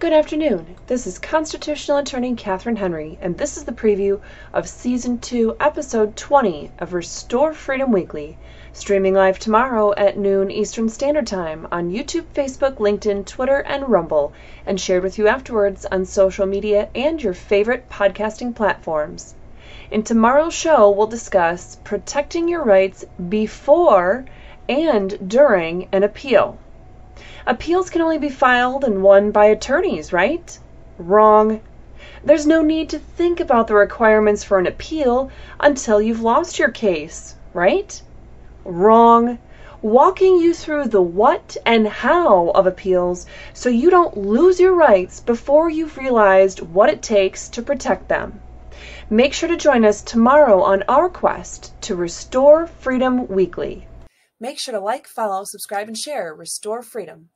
Good afternoon. This is constitutional attorney Catherine Henry, and this is the preview of Season 2, Episode 20 of Restore Freedom Weekly, streaming live tomorrow at noon Eastern Standard Time on YouTube, Facebook, LinkedIn, Twitter, and Rumble, and shared with you afterwards on social media and your favorite podcasting platforms. In tomorrow's show, we'll discuss protecting your rights before and during an appeal. Appeals can only be filed and won by attorneys, right? Wrong. There's no need to think about the requirements for an appeal until you've lost your case, right? Wrong. Walking you through the what and how of appeals so you don't lose your rights before you've realized what it takes to protect them. Make sure to join us tomorrow on our quest to restore freedom weekly. Make sure to like, follow, subscribe, and share Restore Freedom.